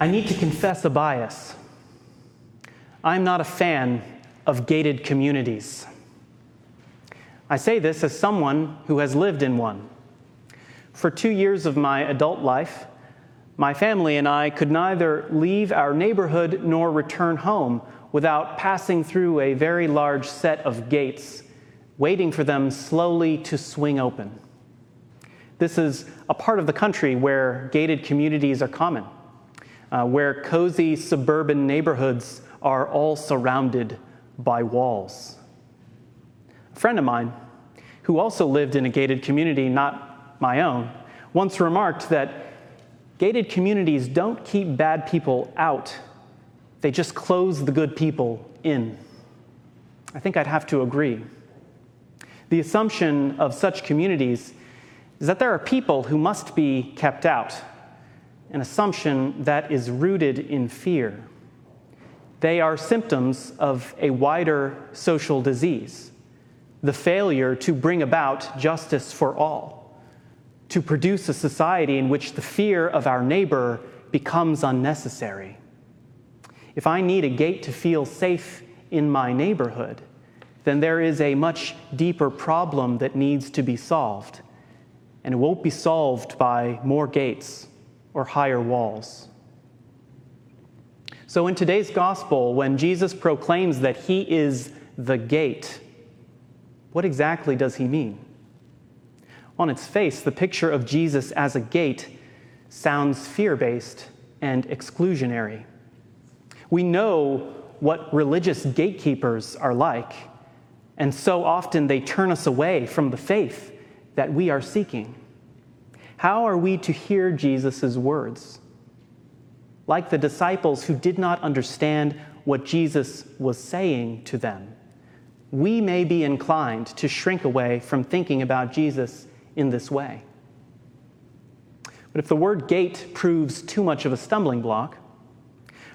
I need to confess a bias. I'm not a fan of gated communities. I say this as someone who has lived in one. For two years of my adult life, my family and I could neither leave our neighborhood nor return home without passing through a very large set of gates, waiting for them slowly to swing open. This is a part of the country where gated communities are common, uh, where cozy suburban neighborhoods are all surrounded by walls. A friend of mine, who also lived in a gated community, not my own, once remarked that gated communities don't keep bad people out, they just close the good people in. I think I'd have to agree. The assumption of such communities is that there are people who must be kept out, an assumption that is rooted in fear. They are symptoms of a wider social disease, the failure to bring about justice for all, to produce a society in which the fear of our neighbor becomes unnecessary. If I need a gate to feel safe in my neighborhood, then there is a much deeper problem that needs to be solved and it won't be solved by more gates or higher walls. So, in today's gospel, when Jesus proclaims that he is the gate, what exactly does he mean? On its face, the picture of Jesus as a gate sounds fear based and exclusionary. We know what religious gatekeepers are like, and so often they turn us away from the faith that we are seeking. How are we to hear Jesus' words? Like the disciples who did not understand what Jesus was saying to them, we may be inclined to shrink away from thinking about Jesus in this way. But if the word gate proves too much of a stumbling block,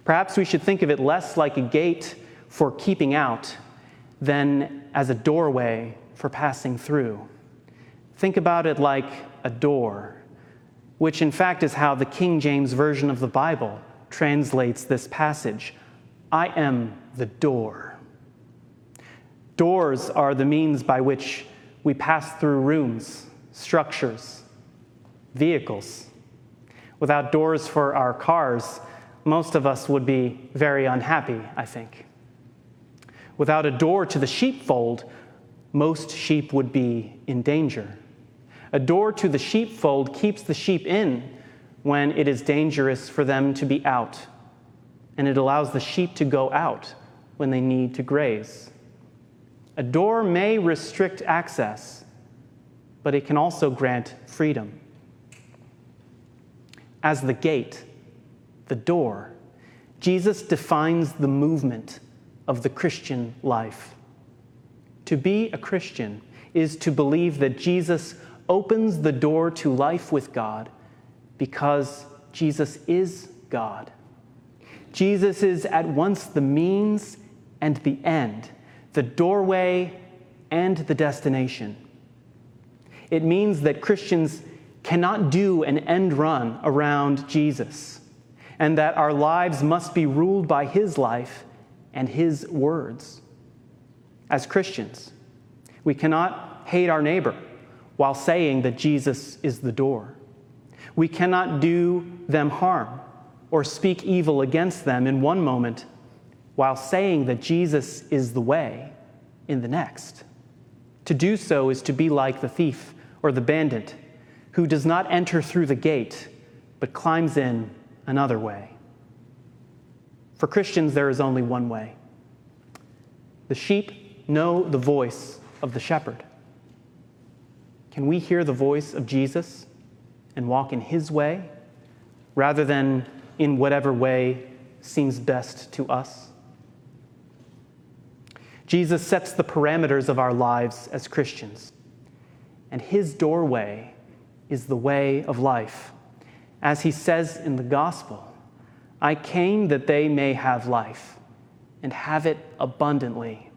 perhaps we should think of it less like a gate for keeping out than as a doorway for passing through. Think about it like a door, which in fact is how the King James Version of the Bible translates this passage I am the door. Doors are the means by which we pass through rooms, structures, vehicles. Without doors for our cars, most of us would be very unhappy, I think. Without a door to the sheepfold, most sheep would be in danger. A door to the sheepfold keeps the sheep in when it is dangerous for them to be out, and it allows the sheep to go out when they need to graze. A door may restrict access, but it can also grant freedom. As the gate, the door, Jesus defines the movement of the Christian life. To be a Christian is to believe that Jesus opens the door to life with God because Jesus is God. Jesus is at once the means and the end, the doorway and the destination. It means that Christians cannot do an end run around Jesus, and that our lives must be ruled by his life and his words. As Christians, we cannot hate our neighbor while saying that Jesus is the door. We cannot do them harm or speak evil against them in one moment while saying that Jesus is the way in the next. To do so is to be like the thief or the bandit who does not enter through the gate but climbs in another way. For Christians, there is only one way. The sheep know the voice of the shepherd. Can we hear the voice of Jesus and walk in his way rather than in whatever way seems best to us? Jesus sets the parameters of our lives as Christians, and his doorway is the way of life. As he says in the gospel, I came that they may have life and have it abundantly.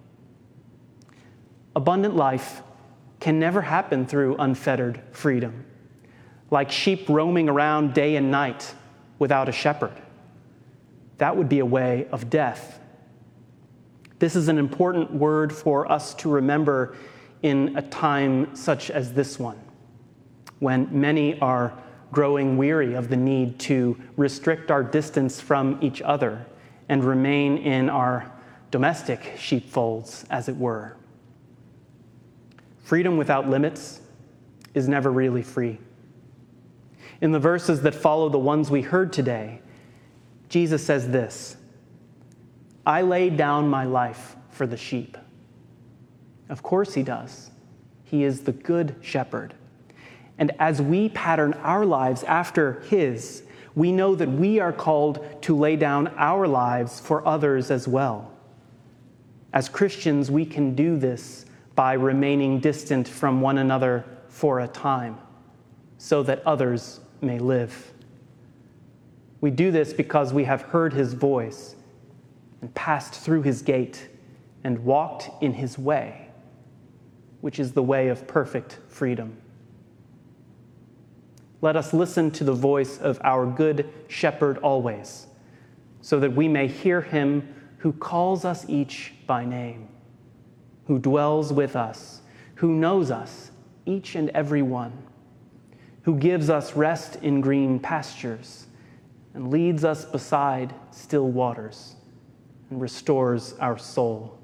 Abundant life can never happen through unfettered freedom, like sheep roaming around day and night without a shepherd. that would be a way of death. This is an important word for us to remember in a time such as this one, when many are growing weary of the need to restrict our distance from each other and remain in our domestic sheepfolds, as it were. Freedom without limits is never really free. In the verses that follow the ones we heard today, Jesus says this I lay down my life for the sheep. Of course, he does. He is the good shepherd. And as we pattern our lives after his, we know that we are called to lay down our lives for others as well. As Christians, we can do this by remaining distant from one another for a time so that others may live. We do this because we have heard his voice and passed through his gate and walked in his way, which is the way of perfect freedom. Let us listen to the voice of our good shepherd always, so that we may hear him who calls us each by name, who dwells with us, who knows us, each and every one, who gives us rest in green pastures and leads us beside still waters and restores our soul,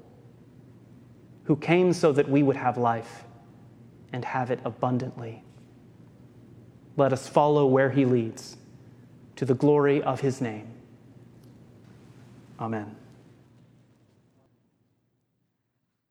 who came so that we would have life and have it abundantly. Let us follow where he leads to the glory of his name. Amen.